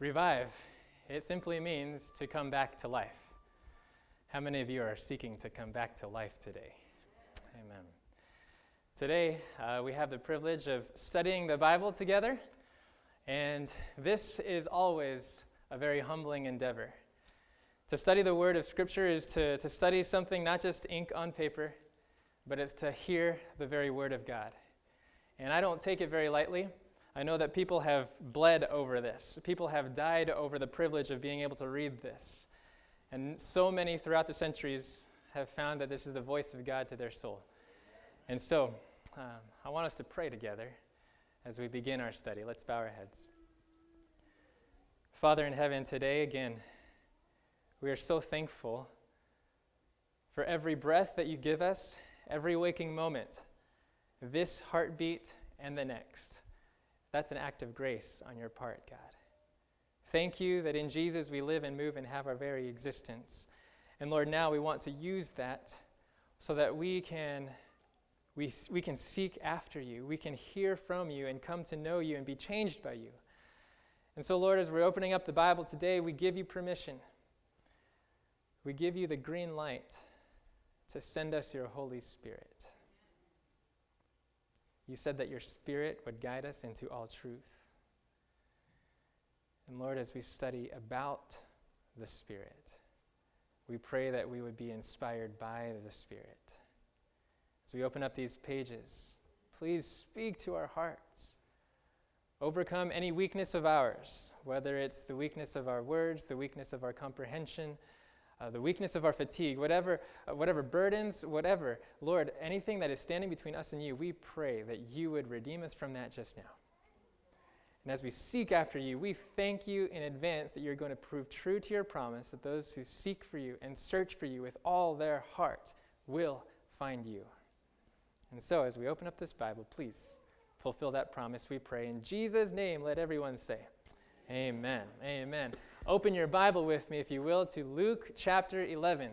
Revive, it simply means to come back to life. How many of you are seeking to come back to life today? Amen. Today, uh, we have the privilege of studying the Bible together, and this is always a very humbling endeavor. To study the Word of Scripture is to, to study something not just ink on paper, but it's to hear the very Word of God. And I don't take it very lightly. I know that people have bled over this. People have died over the privilege of being able to read this. And so many throughout the centuries have found that this is the voice of God to their soul. And so, um, I want us to pray together as we begin our study. Let's bow our heads. Father in heaven, today again, we are so thankful for every breath that you give us, every waking moment, this heartbeat and the next. That's an act of grace on your part, God. Thank you that in Jesus we live and move and have our very existence. And Lord, now we want to use that so that we can we, we can seek after you. We can hear from you and come to know you and be changed by you. And so, Lord, as we're opening up the Bible today, we give you permission. We give you the green light to send us your Holy Spirit. You said that your Spirit would guide us into all truth. And Lord, as we study about the Spirit, we pray that we would be inspired by the Spirit. As we open up these pages, please speak to our hearts. Overcome any weakness of ours, whether it's the weakness of our words, the weakness of our comprehension, uh, the weakness of our fatigue, whatever, uh, whatever burdens, whatever. Lord, anything that is standing between us and you, we pray that you would redeem us from that just now. And as we seek after you, we thank you in advance that you're going to prove true to your promise that those who seek for you and search for you with all their heart will find you. And so, as we open up this Bible, please fulfill that promise, we pray. In Jesus' name, let everyone say, Amen. Amen. Open your Bible with me, if you will, to Luke chapter 11.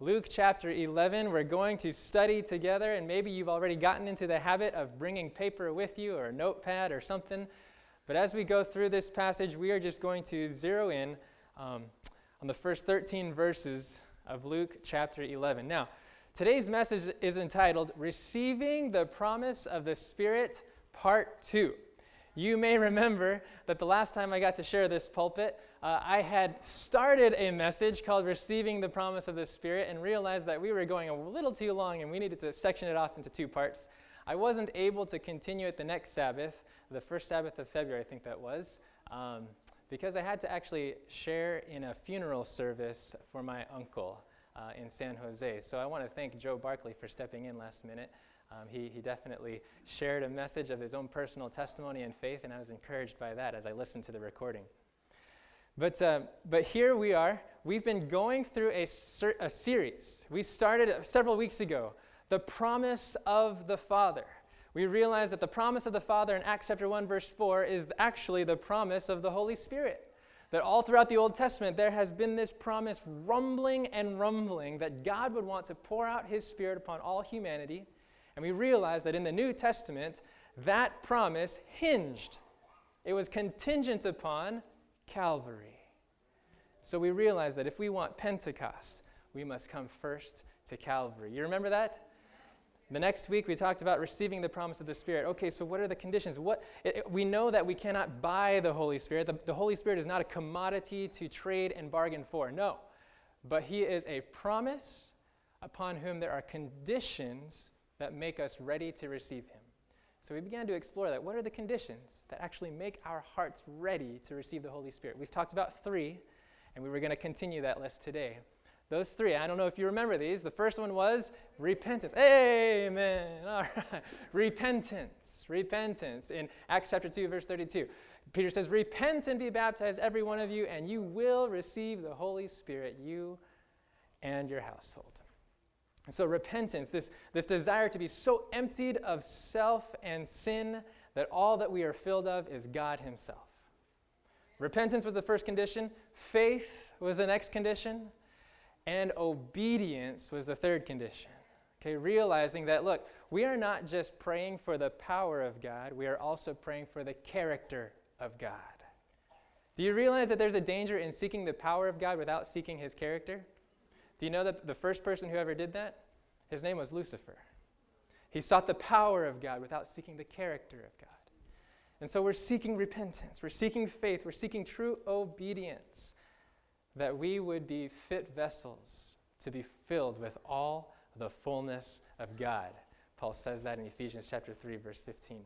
Luke chapter 11, we're going to study together, and maybe you've already gotten into the habit of bringing paper with you or a notepad or something. But as we go through this passage, we are just going to zero in um, on the first 13 verses of Luke chapter 11. Now, today's message is entitled Receiving the Promise of the Spirit, Part 2. You may remember that the last time I got to share this pulpit, uh, I had started a message called Receiving the Promise of the Spirit and realized that we were going a little too long and we needed to section it off into two parts. I wasn't able to continue it the next Sabbath, the first Sabbath of February, I think that was, um, because I had to actually share in a funeral service for my uncle uh, in San Jose. So I want to thank Joe Barkley for stepping in last minute. Um, he, he definitely shared a message of his own personal testimony and faith, and I was encouraged by that as I listened to the recording. But, uh, but here we are. We've been going through a, ser- a series. We started several weeks ago The Promise of the Father. We realized that the promise of the Father in Acts chapter 1, verse 4 is actually the promise of the Holy Spirit. That all throughout the Old Testament, there has been this promise rumbling and rumbling that God would want to pour out His Spirit upon all humanity and we realize that in the New Testament, that promise hinged, it was contingent upon Calvary. So we realize that if we want Pentecost, we must come first to Calvary. You remember that? The next week, we talked about receiving the promise of the Spirit. Okay, so what are the conditions? What, it, it, we know that we cannot buy the Holy Spirit. The, the Holy Spirit is not a commodity to trade and bargain for. No. But He is a promise upon whom there are conditions that make us ready to receive Him. So we began to explore that. What are the conditions that actually make our hearts ready to receive the Holy Spirit? We've talked about three, and we were going to continue that list today. Those three, I don't know if you remember these. The first one was repentance. Amen. All right. Repentance. Repentance. In Acts chapter 2, verse 32, Peter says, Repent and be baptized, every one of you, and you will receive the Holy Spirit, you and your household. So, repentance, this, this desire to be so emptied of self and sin that all that we are filled of is God Himself. Repentance was the first condition, faith was the next condition, and obedience was the third condition. Okay, realizing that, look, we are not just praying for the power of God, we are also praying for the character of God. Do you realize that there's a danger in seeking the power of God without seeking his character? Do you know that the first person who ever did that? His name was Lucifer. He sought the power of God without seeking the character of God. And so we're seeking repentance, we're seeking faith, we're seeking true obedience, that we would be fit vessels to be filled with all the fullness of God. Paul says that in Ephesians chapter 3 verse 15.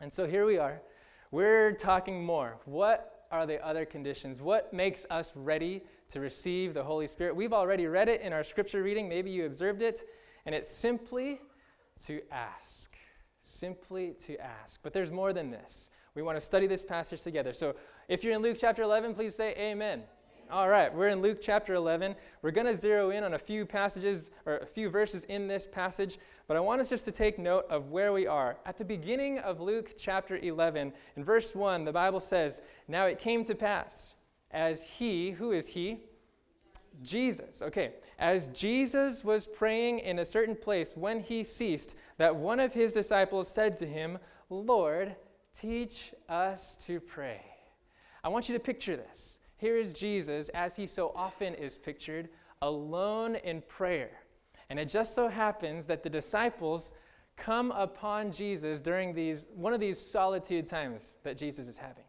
And so here we are. We're talking more. What are the other conditions? What makes us ready to receive the Holy Spirit? We've already read it in our scripture reading. Maybe you observed it. And it's simply to ask. Simply to ask. But there's more than this. We want to study this passage together. So if you're in Luke chapter 11, please say amen. All right, we're in Luke chapter 11. We're going to zero in on a few passages or a few verses in this passage, but I want us just to take note of where we are. At the beginning of Luke chapter 11, in verse 1, the Bible says, Now it came to pass, as he, who is he? Jesus. Okay, as Jesus was praying in a certain place when he ceased, that one of his disciples said to him, Lord, teach us to pray. I want you to picture this. Here is Jesus, as he so often is pictured, alone in prayer. And it just so happens that the disciples come upon Jesus during these, one of these solitude times that Jesus is having.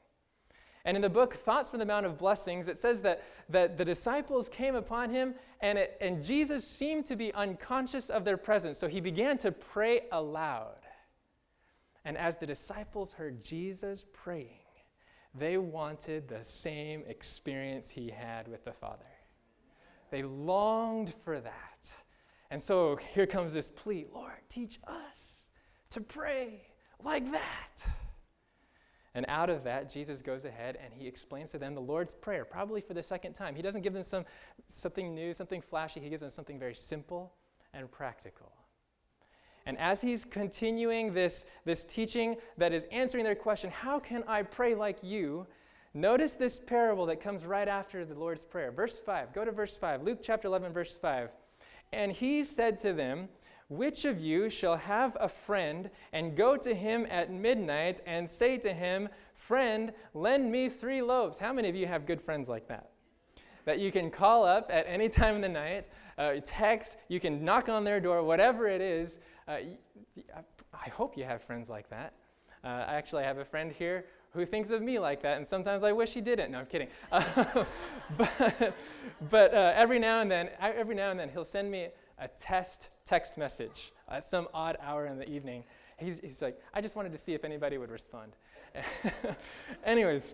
And in the book, Thoughts from the Mount of Blessings, it says that, that the disciples came upon him and, it, and Jesus seemed to be unconscious of their presence. So he began to pray aloud. And as the disciples heard Jesus praying, they wanted the same experience he had with the Father. They longed for that. And so here comes this plea Lord, teach us to pray like that. And out of that, Jesus goes ahead and he explains to them the Lord's Prayer, probably for the second time. He doesn't give them some, something new, something flashy. He gives them something very simple and practical. And as he's continuing this, this teaching that is answering their question, How can I pray like you? Notice this parable that comes right after the Lord's Prayer. Verse 5. Go to verse 5. Luke chapter 11, verse 5. And he said to them, Which of you shall have a friend and go to him at midnight and say to him, Friend, lend me three loaves? How many of you have good friends like that? That you can call up at any time in the night, uh, text, you can knock on their door, whatever it is. Uh, I hope you have friends like that. Uh, I actually have a friend here who thinks of me like that, and sometimes I wish he didn't. No, I'm kidding. But but uh, every now and then, every now and then, he'll send me a test text message at some odd hour in the evening. He's, he's like, I just wanted to see if anybody would respond. Anyways,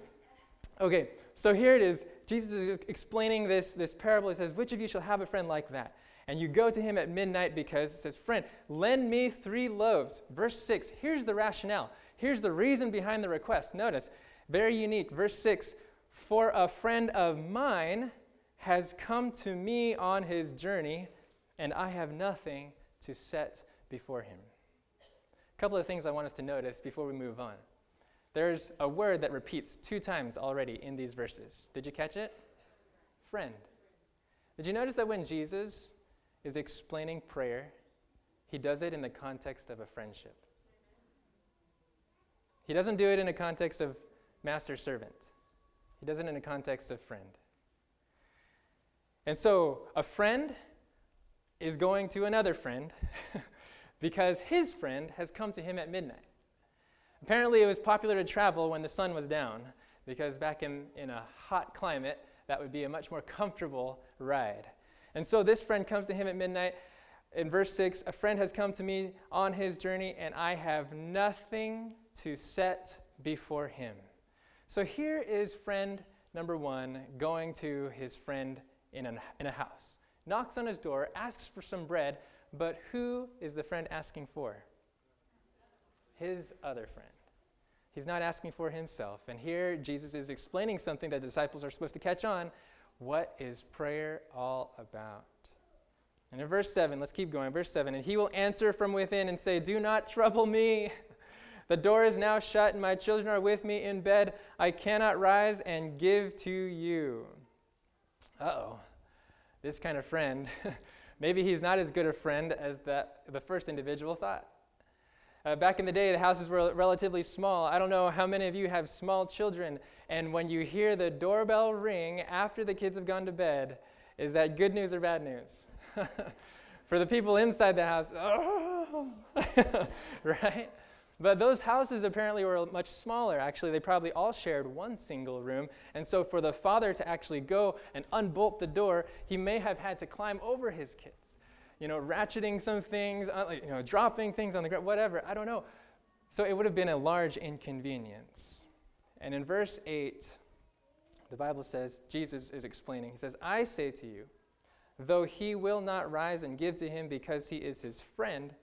okay, so here it is. Jesus is explaining this, this parable. He says, Which of you shall have a friend like that? And you go to him at midnight because it says, Friend, lend me three loaves. Verse 6, here's the rationale. Here's the reason behind the request. Notice, very unique. Verse 6 For a friend of mine has come to me on his journey, and I have nothing to set before him. A couple of things I want us to notice before we move on. There's a word that repeats two times already in these verses. Did you catch it? Friend. Did you notice that when Jesus is explaining prayer, he does it in the context of a friendship. He doesn't do it in a context of master servant, he does it in a context of friend. And so, a friend is going to another friend because his friend has come to him at midnight. Apparently, it was popular to travel when the sun was down because back in, in a hot climate, that would be a much more comfortable ride. And so this friend comes to him at midnight. In verse 6, a friend has come to me on his journey, and I have nothing to set before him. So here is friend number one going to his friend in, an, in a house. Knocks on his door, asks for some bread, but who is the friend asking for? His other friend. He's not asking for himself. And here Jesus is explaining something that disciples are supposed to catch on what is prayer all about? And in verse 7, let's keep going. Verse 7 And he will answer from within and say, Do not trouble me. The door is now shut, and my children are with me in bed. I cannot rise and give to you. Uh oh. This kind of friend, maybe he's not as good a friend as that, the first individual thought. Uh, back in the day, the houses were relatively small. I don't know how many of you have small children, and when you hear the doorbell ring after the kids have gone to bed, is that good news or bad news? For the people inside the house, oh, right? But those houses apparently were much smaller. Actually, they probably all shared one single room. And so, for the father to actually go and unbolt the door, he may have had to climb over his kids you know, ratcheting some things, uh, you know, dropping things on the ground, whatever. I don't know. So it would have been a large inconvenience. And in verse 8, the Bible says, Jesus is explaining. He says, I say to you, though he will not rise and give to him because he is his friend,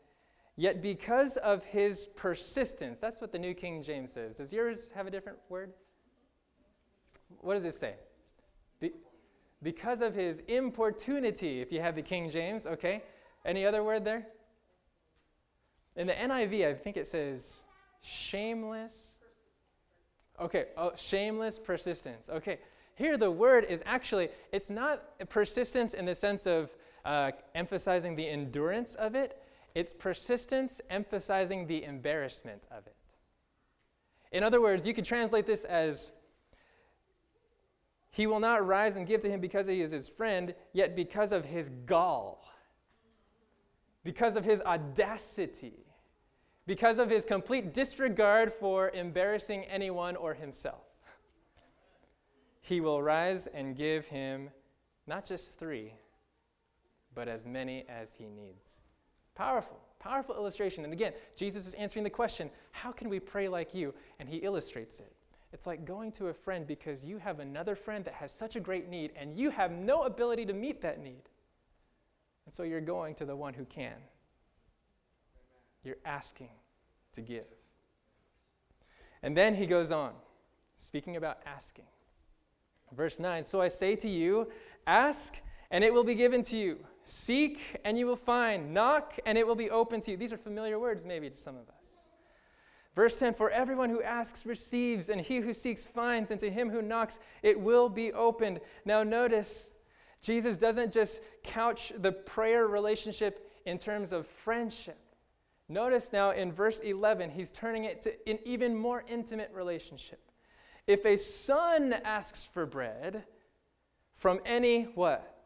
yet because of his persistence, that's what the New King James says. Does yours have a different word? What does it say? Be- because of his importunity, if you have the King James, okay? Any other word there? In the NIV, I think it says shameless. Okay, oh, shameless persistence. Okay, here the word is actually, it's not persistence in the sense of uh, emphasizing the endurance of it, it's persistence emphasizing the embarrassment of it. In other words, you could translate this as he will not rise and give to him because he is his friend, yet because of his gall, because of his audacity, because of his complete disregard for embarrassing anyone or himself. He will rise and give him not just three, but as many as he needs. Powerful, powerful illustration. And again, Jesus is answering the question how can we pray like you? And he illustrates it. It's like going to a friend because you have another friend that has such a great need and you have no ability to meet that need. And so you're going to the one who can. You're asking to give. And then he goes on, speaking about asking. Verse 9 So I say to you, ask and it will be given to you. Seek and you will find. Knock and it will be open to you. These are familiar words, maybe, to some of us. Verse 10 For everyone who asks receives, and he who seeks finds, and to him who knocks it will be opened. Now, notice, Jesus doesn't just couch the prayer relationship in terms of friendship. Notice now in verse 11, he's turning it to an even more intimate relationship. If a son asks for bread from any what?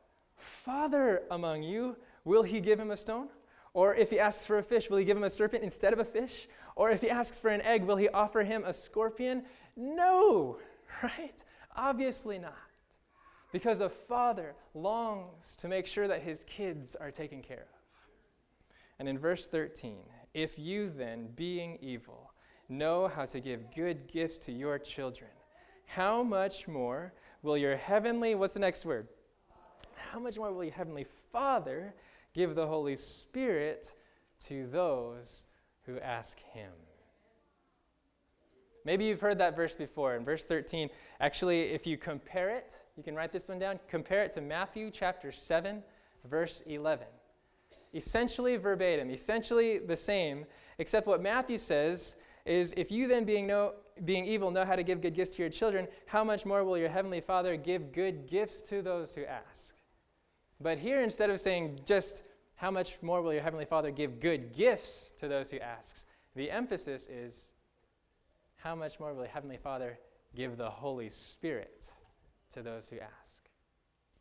Father among you, will he give him a stone? Or if he asks for a fish, will he give him a serpent instead of a fish? Or if he asks for an egg, will he offer him a scorpion? No, right? Obviously not. Because a father longs to make sure that his kids are taken care of. And in verse 13, if you then, being evil, know how to give good gifts to your children, how much more will your heavenly, what's the next word? How much more will your heavenly Father give the Holy Spirit to those who ask him. Maybe you've heard that verse before. In verse 13, actually, if you compare it, you can write this one down. Compare it to Matthew chapter 7, verse 11. Essentially verbatim, essentially the same, except what Matthew says is if you then, being, know, being evil, know how to give good gifts to your children, how much more will your heavenly Father give good gifts to those who ask? But here, instead of saying just how much more will your Heavenly Father give good gifts to those who ask? The emphasis is, how much more will your Heavenly Father give the Holy Spirit to those who ask?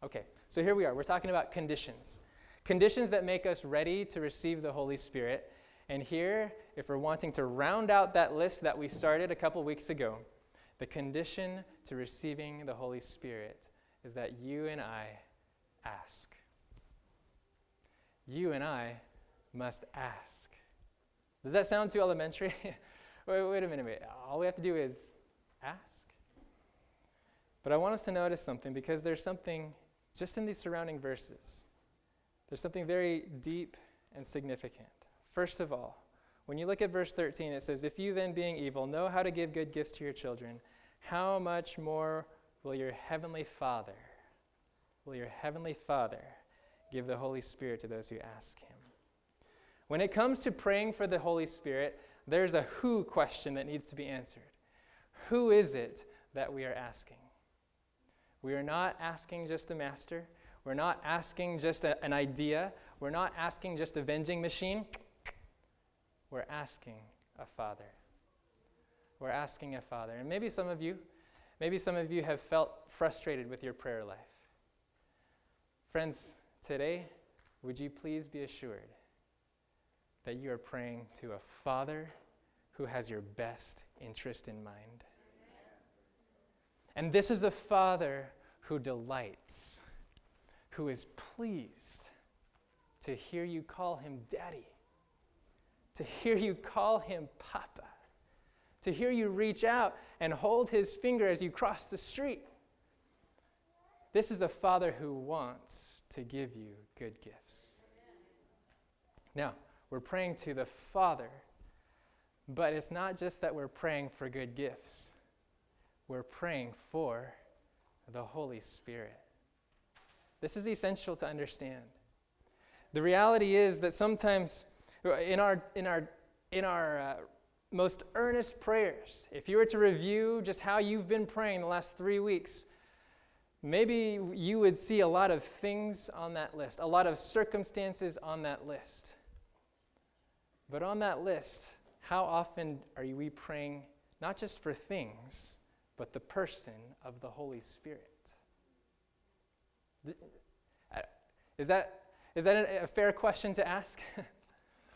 Okay, so here we are. We're talking about conditions. Conditions that make us ready to receive the Holy Spirit. And here, if we're wanting to round out that list that we started a couple weeks ago, the condition to receiving the Holy Spirit is that you and I ask you and I must ask. Does that sound too elementary? wait, wait a minute. All we have to do is ask. But I want us to notice something because there's something just in these surrounding verses. There's something very deep and significant. First of all, when you look at verse 13, it says, If you then, being evil, know how to give good gifts to your children, how much more will your heavenly Father, will your heavenly Father give the Holy Spirit to those who ask Him. When it comes to praying for the Holy Spirit, there's a who question that needs to be answered. Who is it that we are asking? We are not asking just a master. We're not asking just a, an idea. We're not asking just a vending machine. we're asking a father. We're asking a father. And maybe some of you, maybe some of you have felt frustrated with your prayer life. Friends, today, would you please be assured that you are praying to a father who has your best interest in mind? And this is a father who delights, who is pleased to hear you call him daddy, to hear you call him papa, to hear you reach out and hold his finger as you cross the street. This is a father who wants to give you good gifts. Now, we're praying to the Father, but it's not just that we're praying for good gifts, we're praying for the Holy Spirit. This is essential to understand. The reality is that sometimes in our, in our, in our uh, most earnest prayers, if you were to review just how you've been praying the last three weeks, maybe you would see a lot of things on that list, a lot of circumstances on that list. But on that list, how often are we praying not just for things, but the person of the Holy Spirit? Is that, is that a fair question to ask?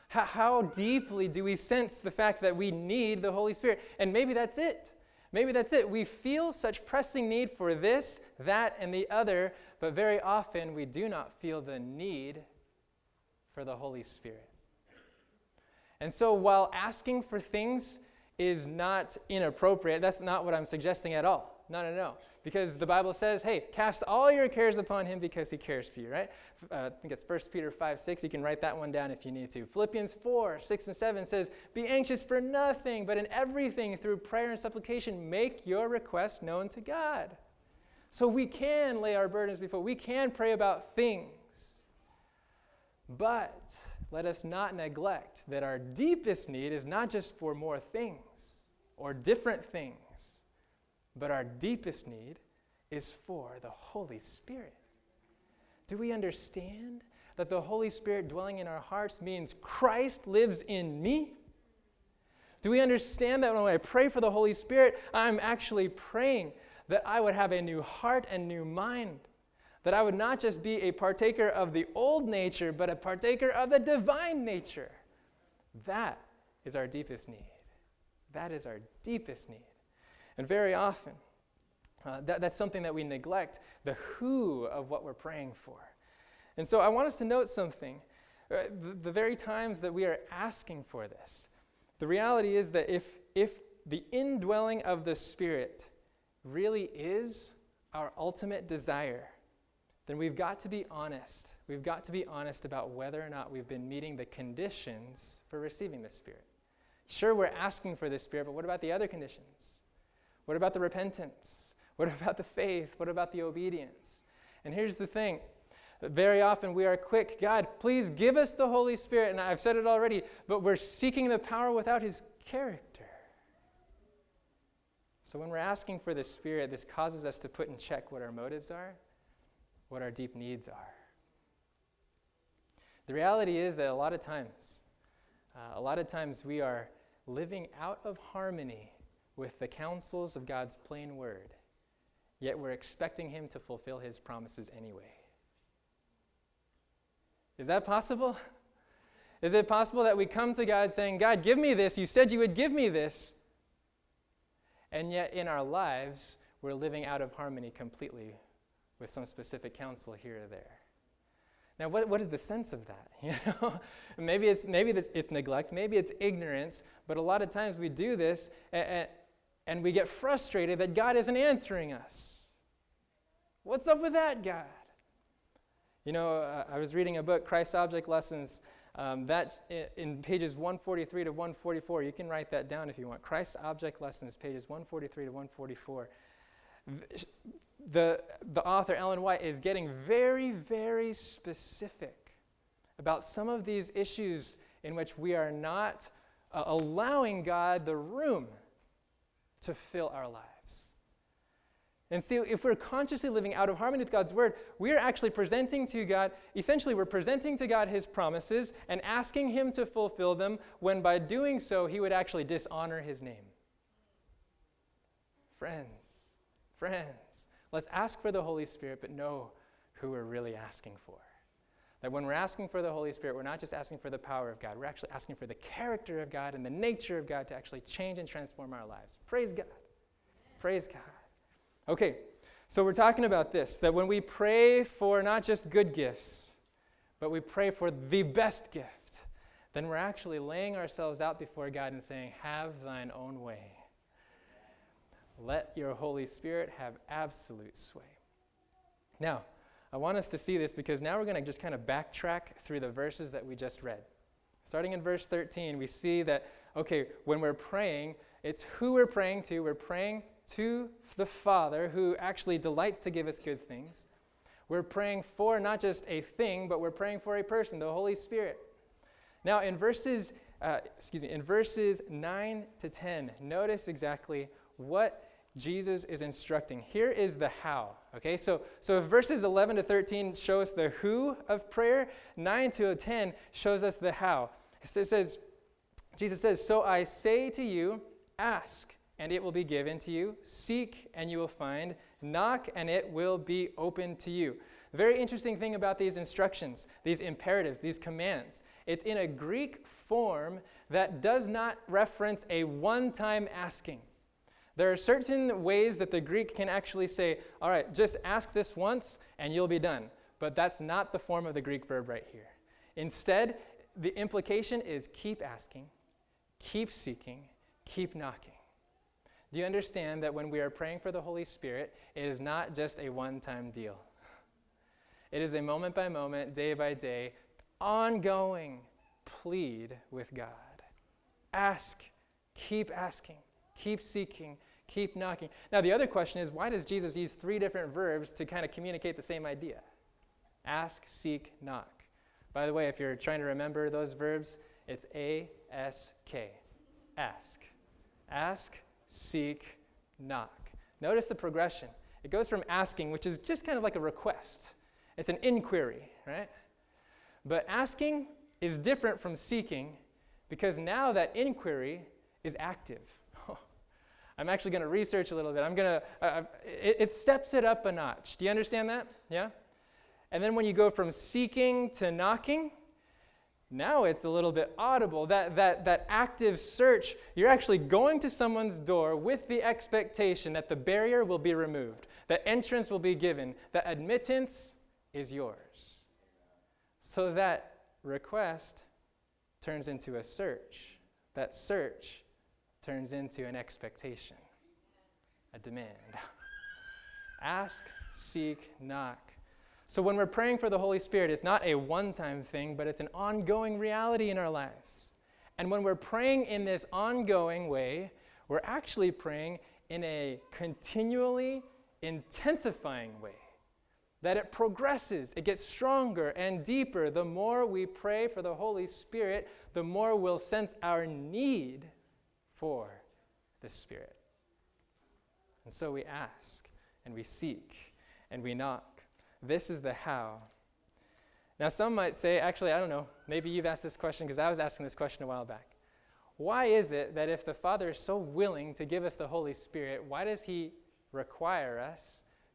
how, how deeply do we sense the fact that we need the Holy Spirit? And maybe that's it. Maybe that's it. We feel such pressing need for this, that, and the other, but very often we do not feel the need for the Holy Spirit. And so while asking for things is not inappropriate, that's not what I'm suggesting at all. No, no, no. Because the Bible says, hey, cast all your cares upon him because he cares for you, right? Uh, I think it's 1 Peter 5 6. You can write that one down if you need to. Philippians 4 6 and 7 says, Be anxious for nothing, but in everything through prayer and supplication, make your request known to God. So we can lay our burdens before, we can pray about things. But let us not neglect that our deepest need is not just for more things or different things, but our deepest need is for the Holy Spirit. Do we understand that the Holy Spirit dwelling in our hearts means Christ lives in me? Do we understand that when I pray for the Holy Spirit, I'm actually praying that I would have a new heart and new mind? That I would not just be a partaker of the old nature, but a partaker of the divine nature. That is our deepest need. That is our deepest need. And very often, uh, that, that's something that we neglect the who of what we're praying for. And so I want us to note something. Uh, the, the very times that we are asking for this, the reality is that if, if the indwelling of the Spirit really is our ultimate desire, then we've got to be honest. We've got to be honest about whether or not we've been meeting the conditions for receiving the Spirit. Sure, we're asking for the Spirit, but what about the other conditions? What about the repentance? What about the faith? What about the obedience? And here's the thing very often we are quick, God, please give us the Holy Spirit. And I've said it already, but we're seeking the power without His character. So when we're asking for the Spirit, this causes us to put in check what our motives are what our deep needs are. The reality is that a lot of times, uh, a lot of times we are living out of harmony with the counsels of God's plain word, yet we're expecting Him to fulfill His promises anyway. Is that possible? Is it possible that we come to God saying, God, give me this. You said you would give me this. And yet in our lives, we're living out of harmony completely with some specific counsel here or there. Now, what, what is the sense of that? You know, maybe it's maybe it's, it's neglect, maybe it's ignorance, but a lot of times we do this and, and we get frustrated that God isn't answering us. What's up with that, God? You know, uh, I was reading a book, Christ Object Lessons. Um, that in pages 143 to 144, you can write that down if you want. Christ's Object Lessons, pages 143 to 144 the, the author, Ellen White, is getting very, very specific about some of these issues in which we are not uh, allowing God the room to fill our lives. And see, if we're consciously living out of harmony with God's word, we are actually presenting to God, essentially, we're presenting to God his promises and asking him to fulfill them, when by doing so, he would actually dishonor his name. Friends, friends, let's ask for the Holy Spirit, but know who we're really asking for. That when we're asking for the Holy Spirit, we're not just asking for the power of God, we're actually asking for the character of God and the nature of God to actually change and transform our lives. Praise God. Praise God. Okay, so we're talking about this that when we pray for not just good gifts, but we pray for the best gift, then we're actually laying ourselves out before God and saying, Have thine own way. Let your Holy Spirit have absolute sway. Now, I want us to see this because now we're going to just kind of backtrack through the verses that we just read. Starting in verse 13, we see that, okay, when we're praying, it's who we're praying to. We're praying to the Father who actually delights to give us good things. We're praying for not just a thing, but we're praying for a person, the Holy Spirit. Now, in verses, uh, excuse me, in verses 9 to 10, notice exactly what Jesus is instructing. Here is the how. Okay, so, so if verses 11 to 13 show us the who of prayer, 9 to 10 shows us the how. It says, Jesus says, So I say to you, ask, and it will be given to you. Seek, and you will find. Knock, and it will be open to you. Very interesting thing about these instructions, these imperatives, these commands, it's in a Greek form that does not reference a one time asking. There are certain ways that the Greek can actually say, all right, just ask this once and you'll be done. But that's not the form of the Greek verb right here. Instead, the implication is keep asking, keep seeking, keep knocking. Do you understand that when we are praying for the Holy Spirit, it is not just a one time deal? It is a moment by moment, day by day, ongoing plead with God. Ask, keep asking, keep seeking, keep knocking. Now, the other question is why does Jesus use three different verbs to kind of communicate the same idea? Ask, seek, knock. By the way, if you're trying to remember those verbs, it's A S K. Ask. Ask, seek, knock. Notice the progression. It goes from asking, which is just kind of like a request, it's an inquiry, right? But asking is different from seeking because now that inquiry is active. I'm actually going to research a little bit. I'm going to, uh, it, it steps it up a notch. Do you understand that? Yeah? And then when you go from seeking to knocking, now it's a little bit audible. That, that, that active search, you're actually going to someone's door with the expectation that the barrier will be removed, that entrance will be given, that admittance is yours. So that request turns into a search. That search turns into an expectation, a demand. Ask, seek, knock. So when we're praying for the Holy Spirit, it's not a one time thing, but it's an ongoing reality in our lives. And when we're praying in this ongoing way, we're actually praying in a continually intensifying way. That it progresses, it gets stronger and deeper. The more we pray for the Holy Spirit, the more we'll sense our need for the Spirit. And so we ask and we seek and we knock. This is the how. Now, some might say, actually, I don't know, maybe you've asked this question because I was asking this question a while back. Why is it that if the Father is so willing to give us the Holy Spirit, why does He require us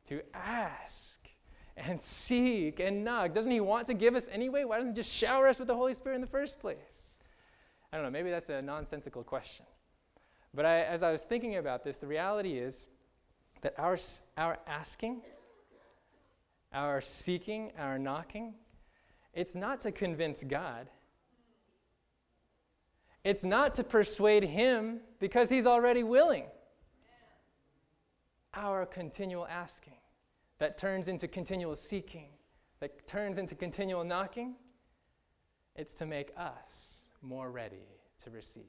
to ask and seek and knock? Doesn't He want to give us anyway? Why doesn't He just shower us with the Holy Spirit in the first place? I don't know, maybe that's a nonsensical question. But I, as I was thinking about this, the reality is that our, our asking, our seeking, our knocking, it's not to convince God. It's not to persuade Him because He's already willing. Our continual asking that turns into continual seeking, that turns into continual knocking, it's to make us more ready to receive.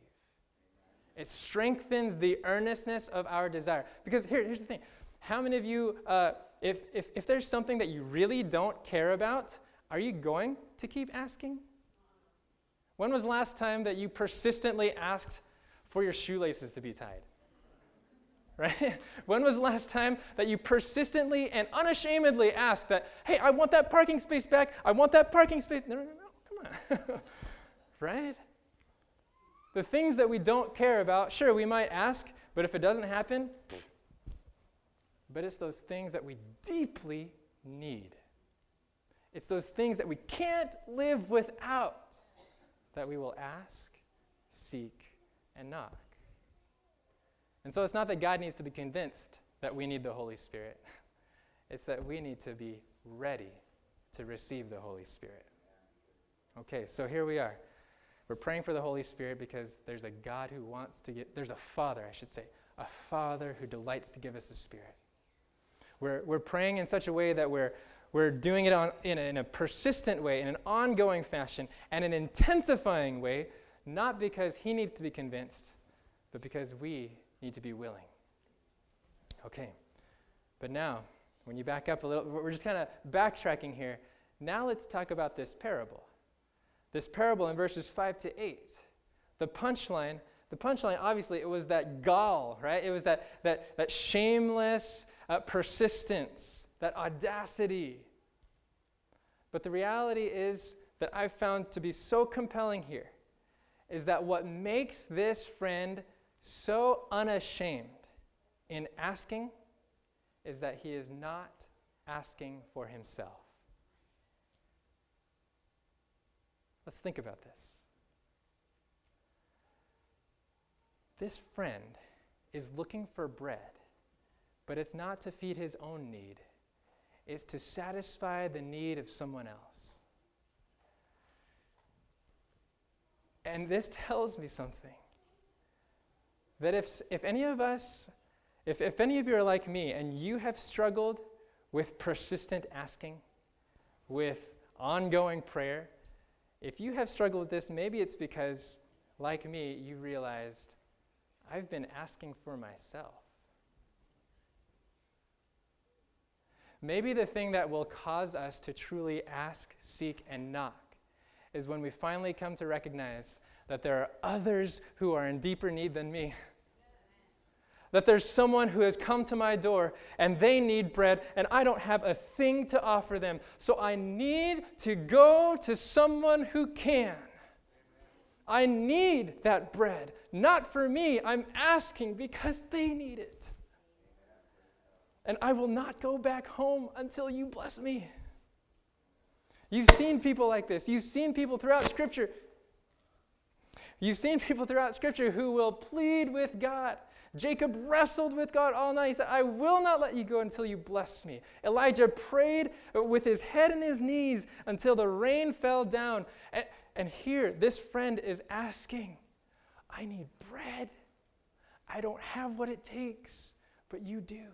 It strengthens the earnestness of our desire. Because here, here's the thing how many of you, uh, if, if, if there's something that you really don't care about, are you going to keep asking? When was last time that you persistently asked for your shoelaces to be tied? right? when was the last time that you persistently and unashamedly asked that, hey, I want that parking space back. I want that parking space. No, no, no, no. Come on. right? The things that we don't care about, sure, we might ask, but if it doesn't happen, but it's those things that we deeply need. It's those things that we can't live without that we will ask, seek, and knock. And so it's not that God needs to be convinced that we need the Holy Spirit, it's that we need to be ready to receive the Holy Spirit. Okay, so here we are. We're praying for the Holy Spirit because there's a God who wants to get, there's a Father, I should say, a Father who delights to give us a Spirit. We're, we're praying in such a way that we're, we're doing it on, in, a, in a persistent way, in an ongoing fashion, and an intensifying way, not because He needs to be convinced, but because we need to be willing. Okay, but now, when you back up a little, we're just kind of backtracking here. Now let's talk about this parable. This parable in verses 5 to 8. The punchline, the punchline, obviously, it was that gall, right? It was that, that, that shameless uh, persistence, that audacity. But the reality is that I've found to be so compelling here is that what makes this friend so unashamed in asking is that he is not asking for himself. Let's think about this. This friend is looking for bread, but it's not to feed his own need, it's to satisfy the need of someone else. And this tells me something that if, if any of us, if, if any of you are like me and you have struggled with persistent asking, with ongoing prayer, if you have struggled with this, maybe it's because, like me, you realized I've been asking for myself. Maybe the thing that will cause us to truly ask, seek, and knock is when we finally come to recognize that there are others who are in deeper need than me that there's someone who has come to my door and they need bread and I don't have a thing to offer them. So I need to go to someone who can. I need that bread. Not for me. I'm asking because they need it. And I will not go back home until you bless me. You've seen people like this. You've seen people throughout Scripture. You've seen people throughout Scripture who will plead with God Jacob wrestled with God all night. He said, I will not let you go until you bless me. Elijah prayed with his head in his knees until the rain fell down. And, and here, this friend is asking, I need bread. I don't have what it takes, but you do.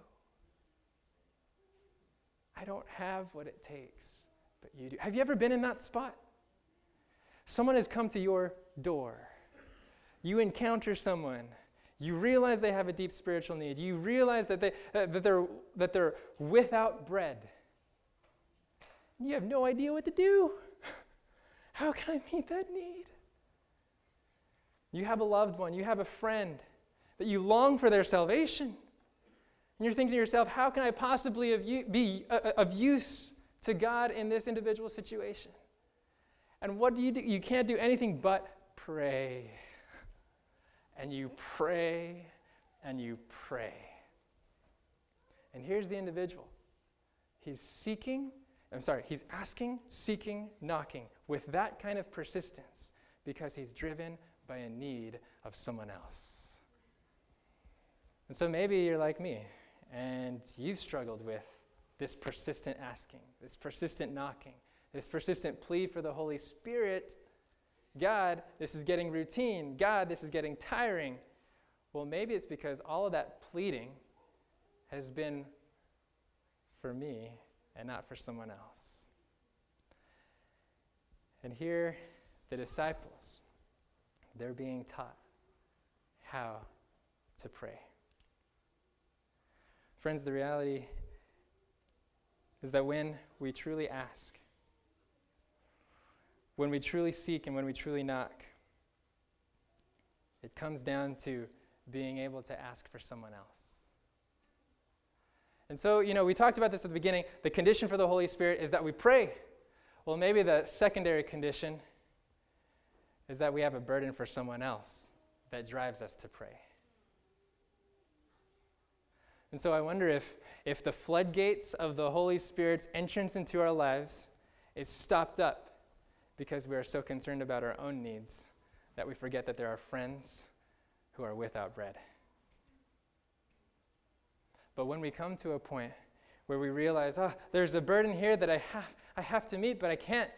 I don't have what it takes, but you do. Have you ever been in that spot? Someone has come to your door. You encounter someone you realize they have a deep spiritual need. You realize that, they, uh, that, they're, that they're without bread. You have no idea what to do. How can I meet that need? You have a loved one, you have a friend that you long for their salvation. And you're thinking to yourself, how can I possibly be uh, uh, of use to God in this individual situation? And what do you do? You can't do anything but pray and you pray and you pray. And here's the individual he's seeking, I'm sorry, he's asking, seeking, knocking with that kind of persistence because he's driven by a need of someone else. And so maybe you're like me and you've struggled with this persistent asking, this persistent knocking, this persistent plea for the Holy Spirit God, this is getting routine. God, this is getting tiring. Well, maybe it's because all of that pleading has been for me and not for someone else. And here, the disciples, they're being taught how to pray. Friends, the reality is that when we truly ask, when we truly seek and when we truly knock, it comes down to being able to ask for someone else. And so, you know, we talked about this at the beginning. The condition for the Holy Spirit is that we pray. Well, maybe the secondary condition is that we have a burden for someone else that drives us to pray. And so I wonder if, if the floodgates of the Holy Spirit's entrance into our lives is stopped up because we are so concerned about our own needs that we forget that there are friends who are without bread. But when we come to a point where we realize, oh, there's a burden here that I have, I have to meet, but I can't.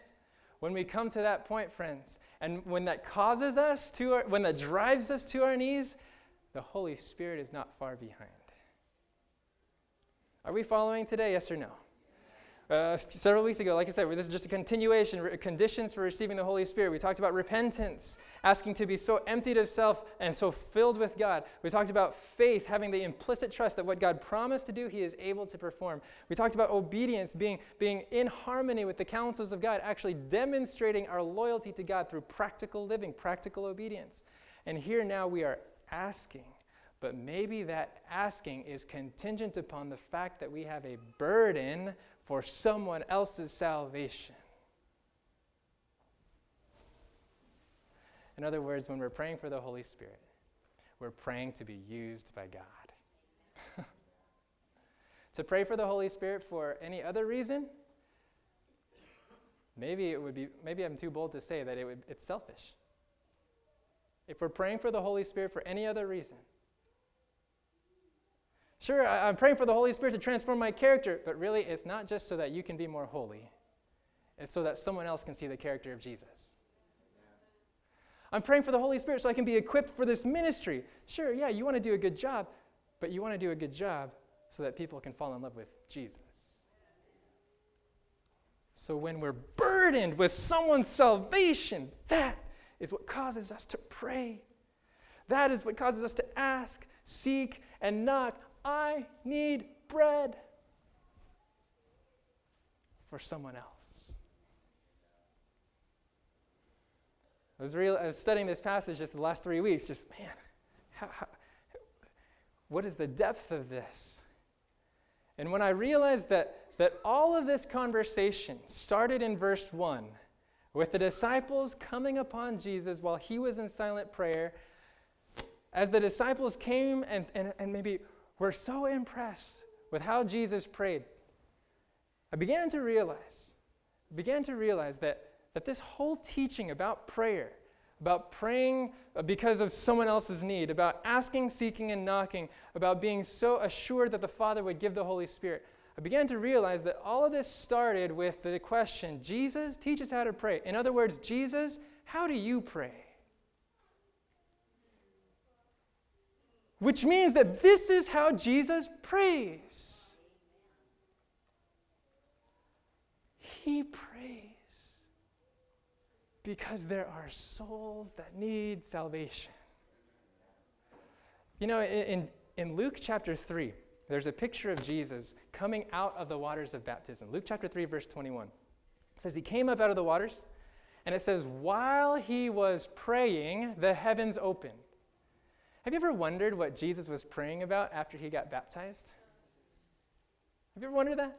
When we come to that point, friends, and when that causes us to, our, when that drives us to our knees, the Holy Spirit is not far behind. Are we following today, yes or no? Uh, several weeks ago, like I said, this is just a continuation, re- conditions for receiving the Holy Spirit. We talked about repentance, asking to be so emptied of self and so filled with God. We talked about faith, having the implicit trust that what God promised to do, He is able to perform. We talked about obedience, being, being in harmony with the counsels of God, actually demonstrating our loyalty to God through practical living, practical obedience. And here now we are asking but maybe that asking is contingent upon the fact that we have a burden for someone else's salvation. In other words, when we're praying for the Holy Spirit, we're praying to be used by God. to pray for the Holy Spirit for any other reason, maybe it would be maybe I'm too bold to say that it would, it's selfish. If we're praying for the Holy Spirit for any other reason, Sure, I, am praying for the Holy Spirit to transform my character, but really, it's not just so that you can be more holy, it's so that someone else can see the character of Jesus. I'm praying for the Holy Spirit so I can be equipped for this ministry. Sure, yeah, you want to do a good job, but you want to do a good job so that people can fall in love with Jesus. So when we're burdened with someone's salvation, that is what causes us to pray. That is what causes us to ask, seek, and knock I need bread for someone else. I was, real, I was studying this passage just the last three weeks, just, man, how, how, what is the depth of this? And when I realized that, that all of this conversation started in verse 1 with the disciples coming upon Jesus while he was in silent prayer, as the disciples came and, and, and maybe were so impressed with how Jesus prayed, I began to realize, began to realize that, that this whole teaching about prayer, about praying because of someone else's need, about asking, seeking, and knocking, about being so assured that the Father would give the Holy Spirit, I began to realize that all of this started with the question Jesus, teach us how to pray. In other words, Jesus, how do you pray? Which means that this is how Jesus prays. He prays because there are souls that need salvation. You know, in, in Luke chapter 3, there's a picture of Jesus coming out of the waters of baptism. Luke chapter 3, verse 21. It says, He came up out of the waters, and it says, While he was praying, the heavens opened have you ever wondered what Jesus was praying about after he got baptized? Have you ever wondered that?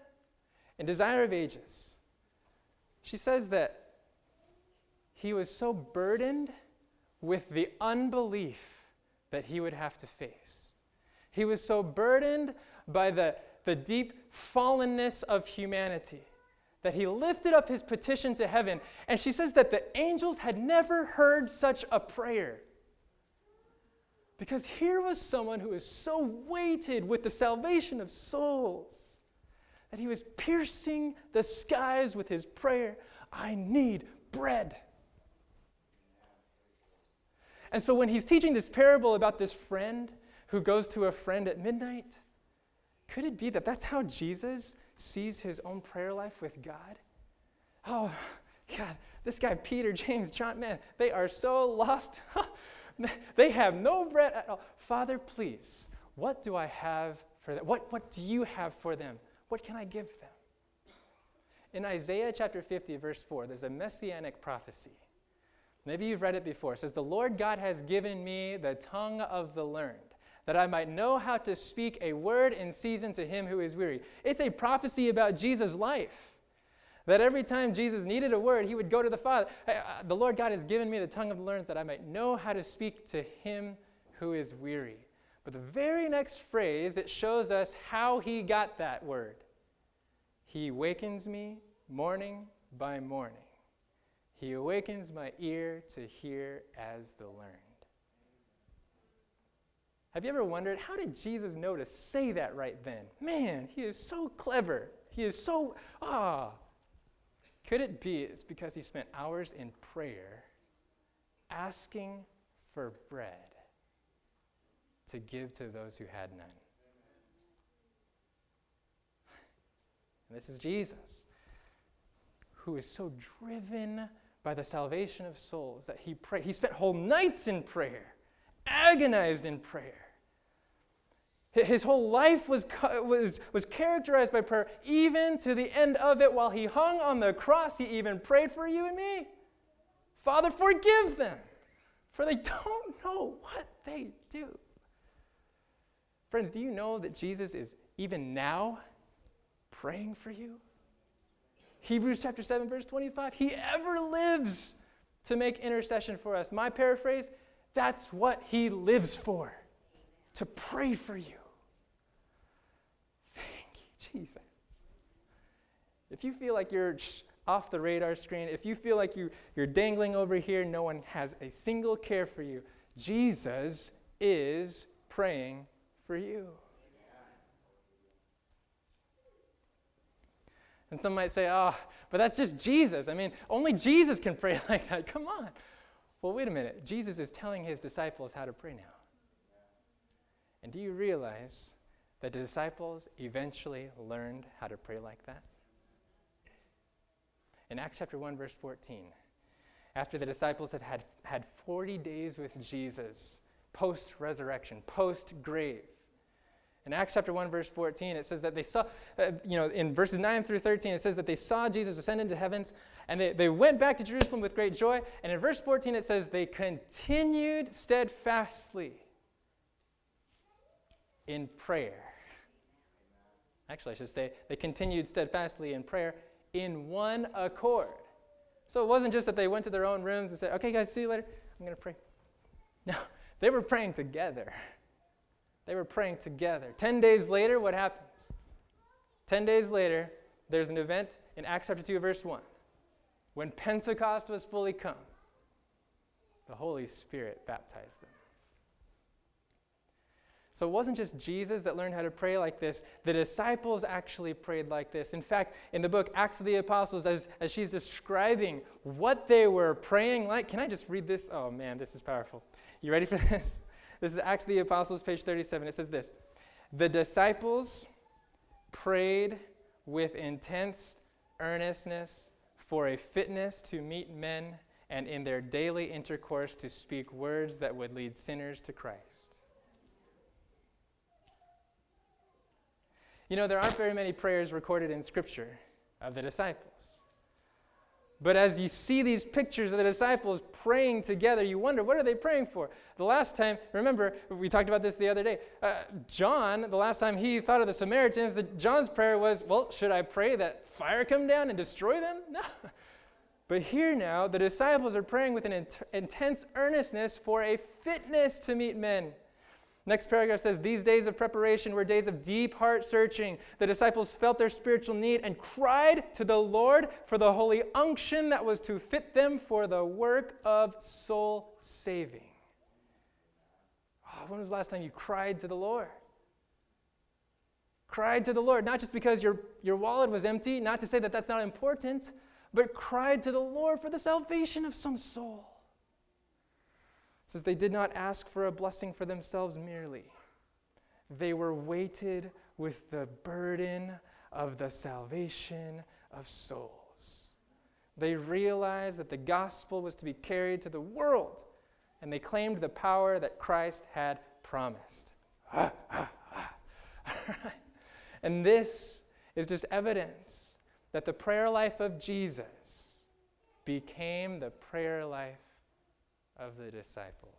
In Desire of Ages, she says that he was so burdened with the unbelief that he would have to face. He was so burdened by the, the deep fallenness of humanity that he lifted up his petition to heaven. And she says that the angels had never heard such a prayer. Because here was someone who was so weighted with the salvation of souls that he was piercing the skies with his prayer I need bread. And so when he's teaching this parable about this friend who goes to a friend at midnight, could it be that that's how Jesus sees his own prayer life with God? Oh, God, this guy, Peter, James, John, man, they are so lost. they have no bread at all. Father, please, what do I have for them? What, what do you have for them? What can I give them? In Isaiah chapter 50, verse 4, there's a messianic prophecy. Maybe you've read it before. It says, The Lord God has given me the tongue of the learned, that I might know how to speak a word in season to him who is weary. It's a prophecy about Jesus' life. That every time Jesus needed a word, he would go to the Father. Hey, uh, the Lord God has given me the tongue of the learned that I might know how to speak to him who is weary. But the very next phrase, it shows us how he got that word. He wakens me morning by morning. He awakens my ear to hear as the learned. Have you ever wondered how did Jesus know to say that right then? Man, he is so clever. He is so ah. Could it be it's because he spent hours in prayer asking for bread to give to those who had none? And this is Jesus, who is so driven by the salvation of souls that he prayed. He spent whole nights in prayer, agonized in prayer. His whole life was, was, was characterized by prayer, even to the end of it. While he hung on the cross, he even prayed for you and me. Father, forgive them, for they don't know what they do. Friends, do you know that Jesus is even now praying for you? Hebrews chapter 7, verse 25. He ever lives to make intercession for us. My paraphrase that's what he lives for, to pray for you. Jesus. If you feel like you're off the radar screen, if you feel like you, you're dangling over here, no one has a single care for you, Jesus is praying for you. And some might say, oh, but that's just Jesus. I mean, only Jesus can pray like that. Come on. Well, wait a minute. Jesus is telling his disciples how to pray now. And do you realize the disciples eventually learned how to pray like that? In Acts chapter 1, verse 14, after the disciples have had, had 40 days with Jesus, post resurrection, post grave, in Acts chapter 1, verse 14, it says that they saw, uh, you know, in verses 9 through 13, it says that they saw Jesus ascend into heavens and they, they went back to Jerusalem with great joy. And in verse 14, it says they continued steadfastly in prayer. Actually, I should say they continued steadfastly in prayer in one accord. So it wasn't just that they went to their own rooms and said, okay, guys, see you later. I'm going to pray. No, they were praying together. They were praying together. Ten days later, what happens? Ten days later, there's an event in Acts chapter 2, verse 1. When Pentecost was fully come, the Holy Spirit baptized them. So it wasn't just Jesus that learned how to pray like this. The disciples actually prayed like this. In fact, in the book Acts of the Apostles, as, as she's describing what they were praying like, can I just read this? Oh man, this is powerful. You ready for this? This is Acts of the Apostles, page 37. It says this The disciples prayed with intense earnestness for a fitness to meet men and in their daily intercourse to speak words that would lead sinners to Christ. You know, there aren't very many prayers recorded in Scripture of the disciples. But as you see these pictures of the disciples praying together, you wonder, what are they praying for? The last time, remember, we talked about this the other day. Uh, John, the last time he thought of the Samaritans, the, John's prayer was, well, should I pray that fire come down and destroy them? No. But here now, the disciples are praying with an int- intense earnestness for a fitness to meet men. Next paragraph says, These days of preparation were days of deep heart searching. The disciples felt their spiritual need and cried to the Lord for the holy unction that was to fit them for the work of soul saving. Oh, when was the last time you cried to the Lord? Cried to the Lord, not just because your, your wallet was empty, not to say that that's not important, but cried to the Lord for the salvation of some soul says they did not ask for a blessing for themselves merely. They were weighted with the burden of the salvation of souls. They realized that the gospel was to be carried to the world, and they claimed the power that Christ had promised. and this is just evidence that the prayer life of Jesus became the prayer life of the disciples.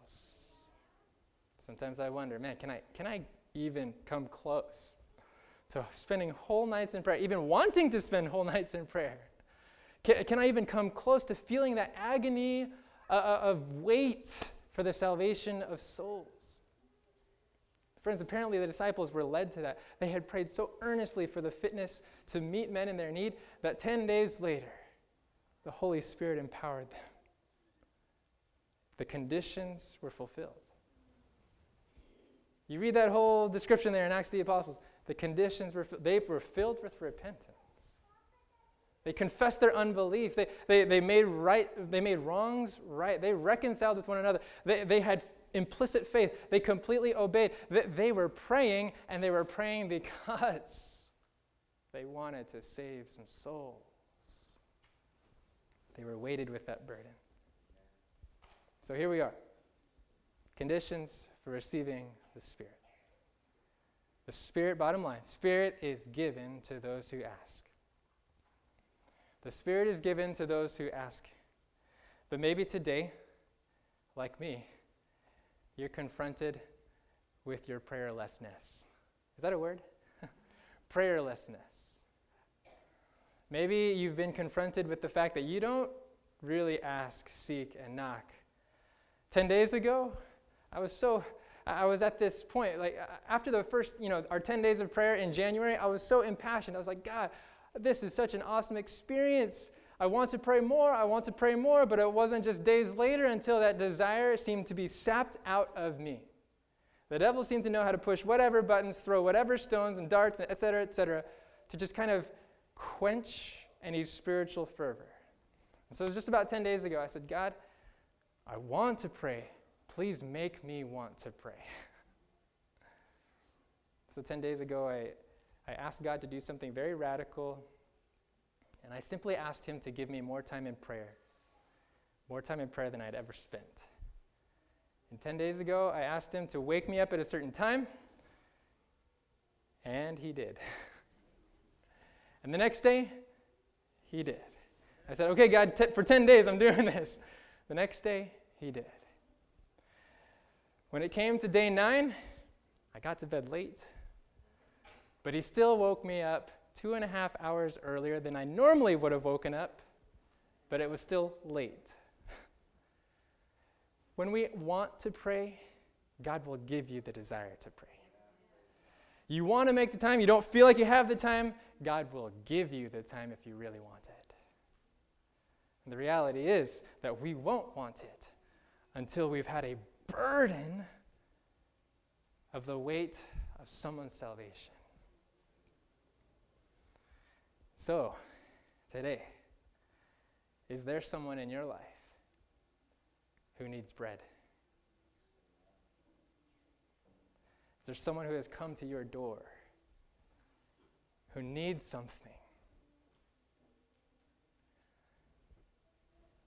Sometimes I wonder, man, can I, can I even come close to spending whole nights in prayer, even wanting to spend whole nights in prayer? Can, can I even come close to feeling that agony uh, uh of weight for the salvation of souls? Friends, apparently the disciples were led to that. They had prayed so earnestly for the fitness to meet men in their need that 10 days later, the Holy Spirit empowered them. The conditions were fulfilled. You read that whole description there in Acts of the Apostles. The conditions were, they were filled with repentance. They confessed their unbelief. They, they, they, made right, they made wrongs right. They reconciled with one another. They, they had implicit faith. They completely obeyed. They, they were praying, and they were praying because they wanted to save some souls. They were weighted with that burden. So here we are. Conditions for receiving the Spirit. The Spirit, bottom line, Spirit is given to those who ask. The Spirit is given to those who ask. But maybe today, like me, you're confronted with your prayerlessness. Is that a word? prayerlessness. Maybe you've been confronted with the fact that you don't really ask, seek, and knock. Ten days ago, I was so, I was at this point, like after the first, you know, our 10 days of prayer in January, I was so impassioned. I was like, God, this is such an awesome experience. I want to pray more, I want to pray more, but it wasn't just days later until that desire seemed to be sapped out of me. The devil seemed to know how to push whatever buttons, throw whatever stones and darts, et cetera, et cetera, to just kind of quench any spiritual fervor. And so it was just about 10 days ago, I said, God, I want to pray. Please make me want to pray. so 10 days ago, I, I asked God to do something very radical, and I simply asked Him to give me more time in prayer, more time in prayer than I'd ever spent. And 10 days ago, I asked Him to wake me up at a certain time, and He did. and the next day, He did. I said, Okay, God, t- for 10 days I'm doing this. The next day, He did. When it came to day nine, I got to bed late. But he still woke me up two and a half hours earlier than I normally would have woken up, but it was still late. when we want to pray, God will give you the desire to pray. You want to make the time, you don't feel like you have the time, God will give you the time if you really want it. And the reality is that we won't want it until we've had a burden of the weight of someone's salvation. So, today, is there someone in your life who needs bread? Is there someone who has come to your door who needs something?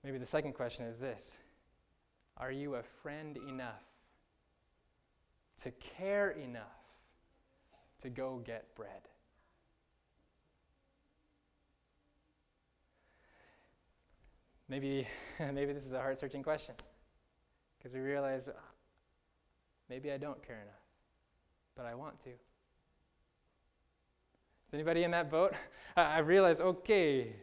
Maybe the second question is this Are you a friend enough to care enough to go get bread? Maybe, maybe this is a heart searching question because we realize ah, maybe I don't care enough, but I want to. Is anybody in that boat? I realize, okay,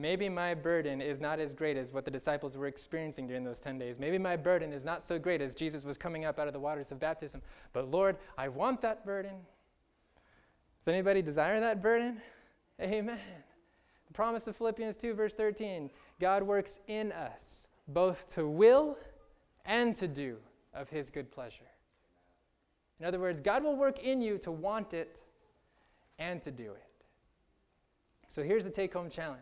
maybe my burden is not as great as what the disciples were experiencing during those 10 days. Maybe my burden is not so great as Jesus was coming up out of the waters of baptism. But Lord, I want that burden. Does anybody desire that burden? Amen. The promise of Philippians 2, verse 13 God works in us both to will and to do of his good pleasure. In other words, God will work in you to want it and to do it. So here's the take home challenge.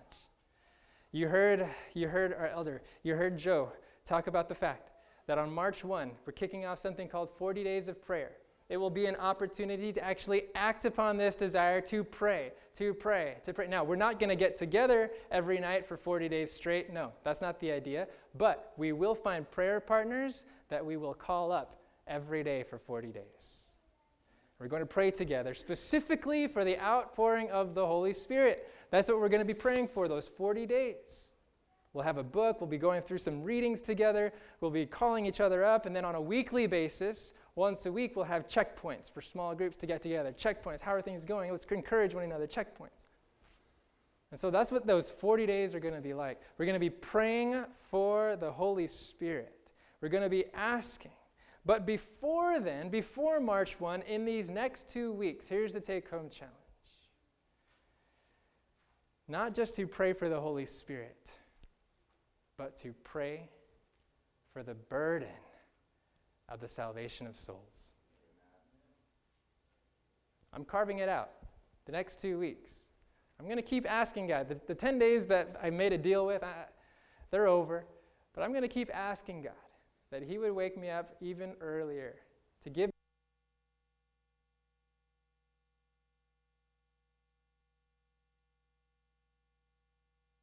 You heard, you heard our elder, you heard Joe talk about the fact that on March 1, we're kicking off something called 40 Days of Prayer. It will be an opportunity to actually act upon this desire to pray, to pray, to pray. Now, we're not going to get together every night for 40 days straight. No, that's not the idea. But we will find prayer partners that we will call up every day for 40 days. We're going to pray together specifically for the outpouring of the Holy Spirit. That's what we're going to be praying for those 40 days. We'll have a book, we'll be going through some readings together, we'll be calling each other up, and then on a weekly basis, Once a week, we'll have checkpoints for small groups to get together. Checkpoints. How are things going? Let's encourage one another. Checkpoints. And so that's what those 40 days are going to be like. We're going to be praying for the Holy Spirit. We're going to be asking. But before then, before March 1, in these next two weeks, here's the take home challenge not just to pray for the Holy Spirit, but to pray for the burden of the salvation of souls. I'm carving it out the next two weeks. I'm going to keep asking God. The, the 10 days that I made a deal with, I, they're over. But I'm going to keep asking God that He would wake me up even earlier to give.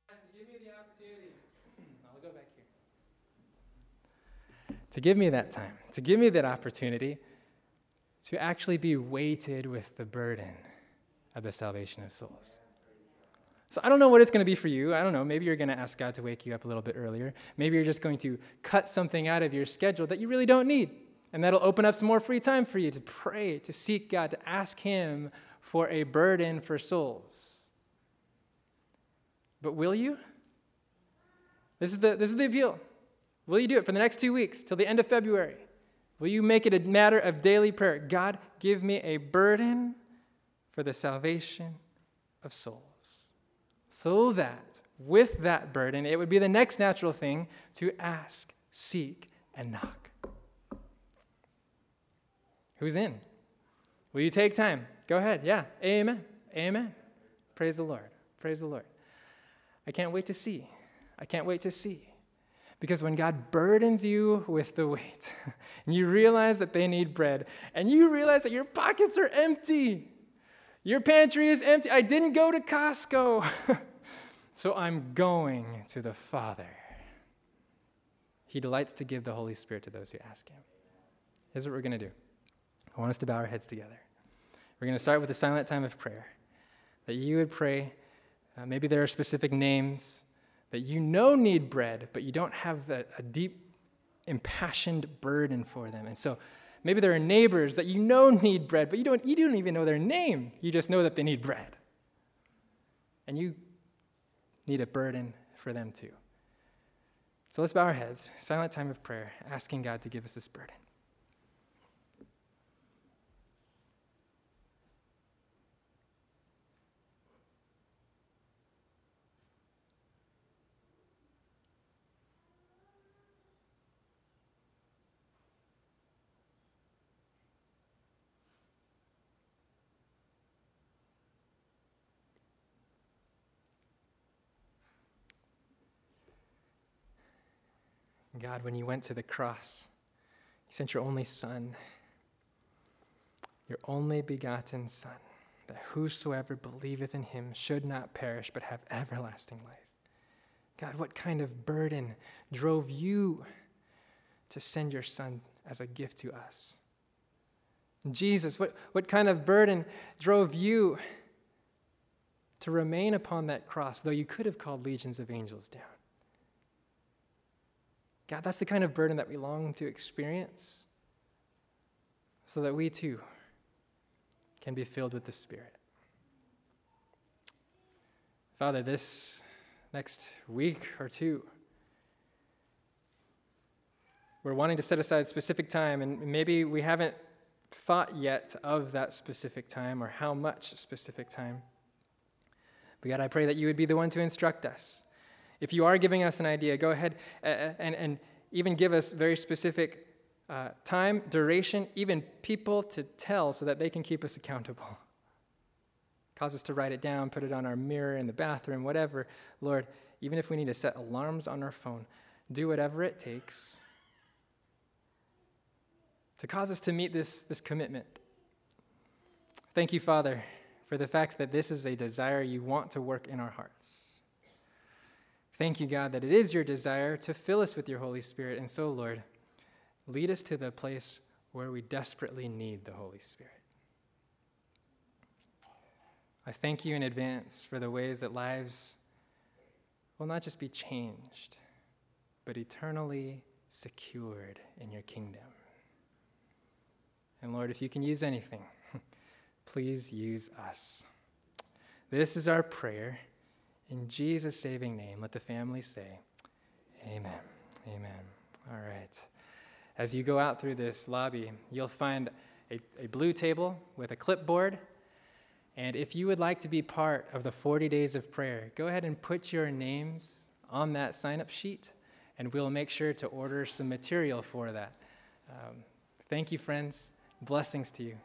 To give me the opportunity. I'll go back here. To give me that time, to give me that opportunity to actually be weighted with the burden of the salvation of souls. So I don't know what it's going to be for you. I don't know. Maybe you're going to ask God to wake you up a little bit earlier. Maybe you're just going to cut something out of your schedule that you really don't need. And that'll open up some more free time for you to pray, to seek God, to ask Him for a burden for souls. But will you? This is the, this is the appeal. Will you do it for the next two weeks till the end of February? Will you make it a matter of daily prayer? God, give me a burden for the salvation of souls so that with that burden, it would be the next natural thing to ask, seek, and knock. Who's in? Will you take time? Go ahead. Yeah. Amen. Amen. Praise the Lord. Praise the Lord. I can't wait to see. I can't wait to see. Because when God burdens you with the weight, and you realize that they need bread, and you realize that your pockets are empty, your pantry is empty. I didn't go to Costco. so I'm going to the Father. He delights to give the Holy Spirit to those who ask Him. Here's what we're going to do I want us to bow our heads together. We're going to start with a silent time of prayer. That you would pray. Uh, maybe there are specific names that you know need bread, but you don't have a, a deep, impassioned burden for them. And so, Maybe there are neighbors that you know need bread, but you don't, you don't even know their name. You just know that they need bread. And you need a burden for them too. So let's bow our heads, silent time of prayer, asking God to give us this burden. God, when you went to the cross, you sent your only Son, your only begotten Son, that whosoever believeth in him should not perish but have everlasting life. God, what kind of burden drove you to send your Son as a gift to us? Jesus, what, what kind of burden drove you to remain upon that cross, though you could have called legions of angels down? God, that's the kind of burden that we long to experience so that we too can be filled with the Spirit. Father, this next week or two, we're wanting to set aside specific time, and maybe we haven't thought yet of that specific time or how much specific time. But God, I pray that you would be the one to instruct us if you are giving us an idea, go ahead and, and even give us very specific uh, time, duration, even people to tell so that they can keep us accountable. Cause us to write it down, put it on our mirror in the bathroom, whatever. Lord, even if we need to set alarms on our phone, do whatever it takes to cause us to meet this, this commitment. Thank you, Father, for the fact that this is a desire you want to work in our hearts. Thank you, God, that it is your desire to fill us with your Holy Spirit. And so, Lord, lead us to the place where we desperately need the Holy Spirit. I thank you in advance for the ways that lives will not just be changed, but eternally secured in your kingdom. And Lord, if you can use anything, please use us. This is our prayer. In Jesus' saving name, let the family say, Amen. Amen. All right. As you go out through this lobby, you'll find a, a blue table with a clipboard. And if you would like to be part of the 40 days of prayer, go ahead and put your names on that sign up sheet, and we'll make sure to order some material for that. Um, thank you, friends. Blessings to you.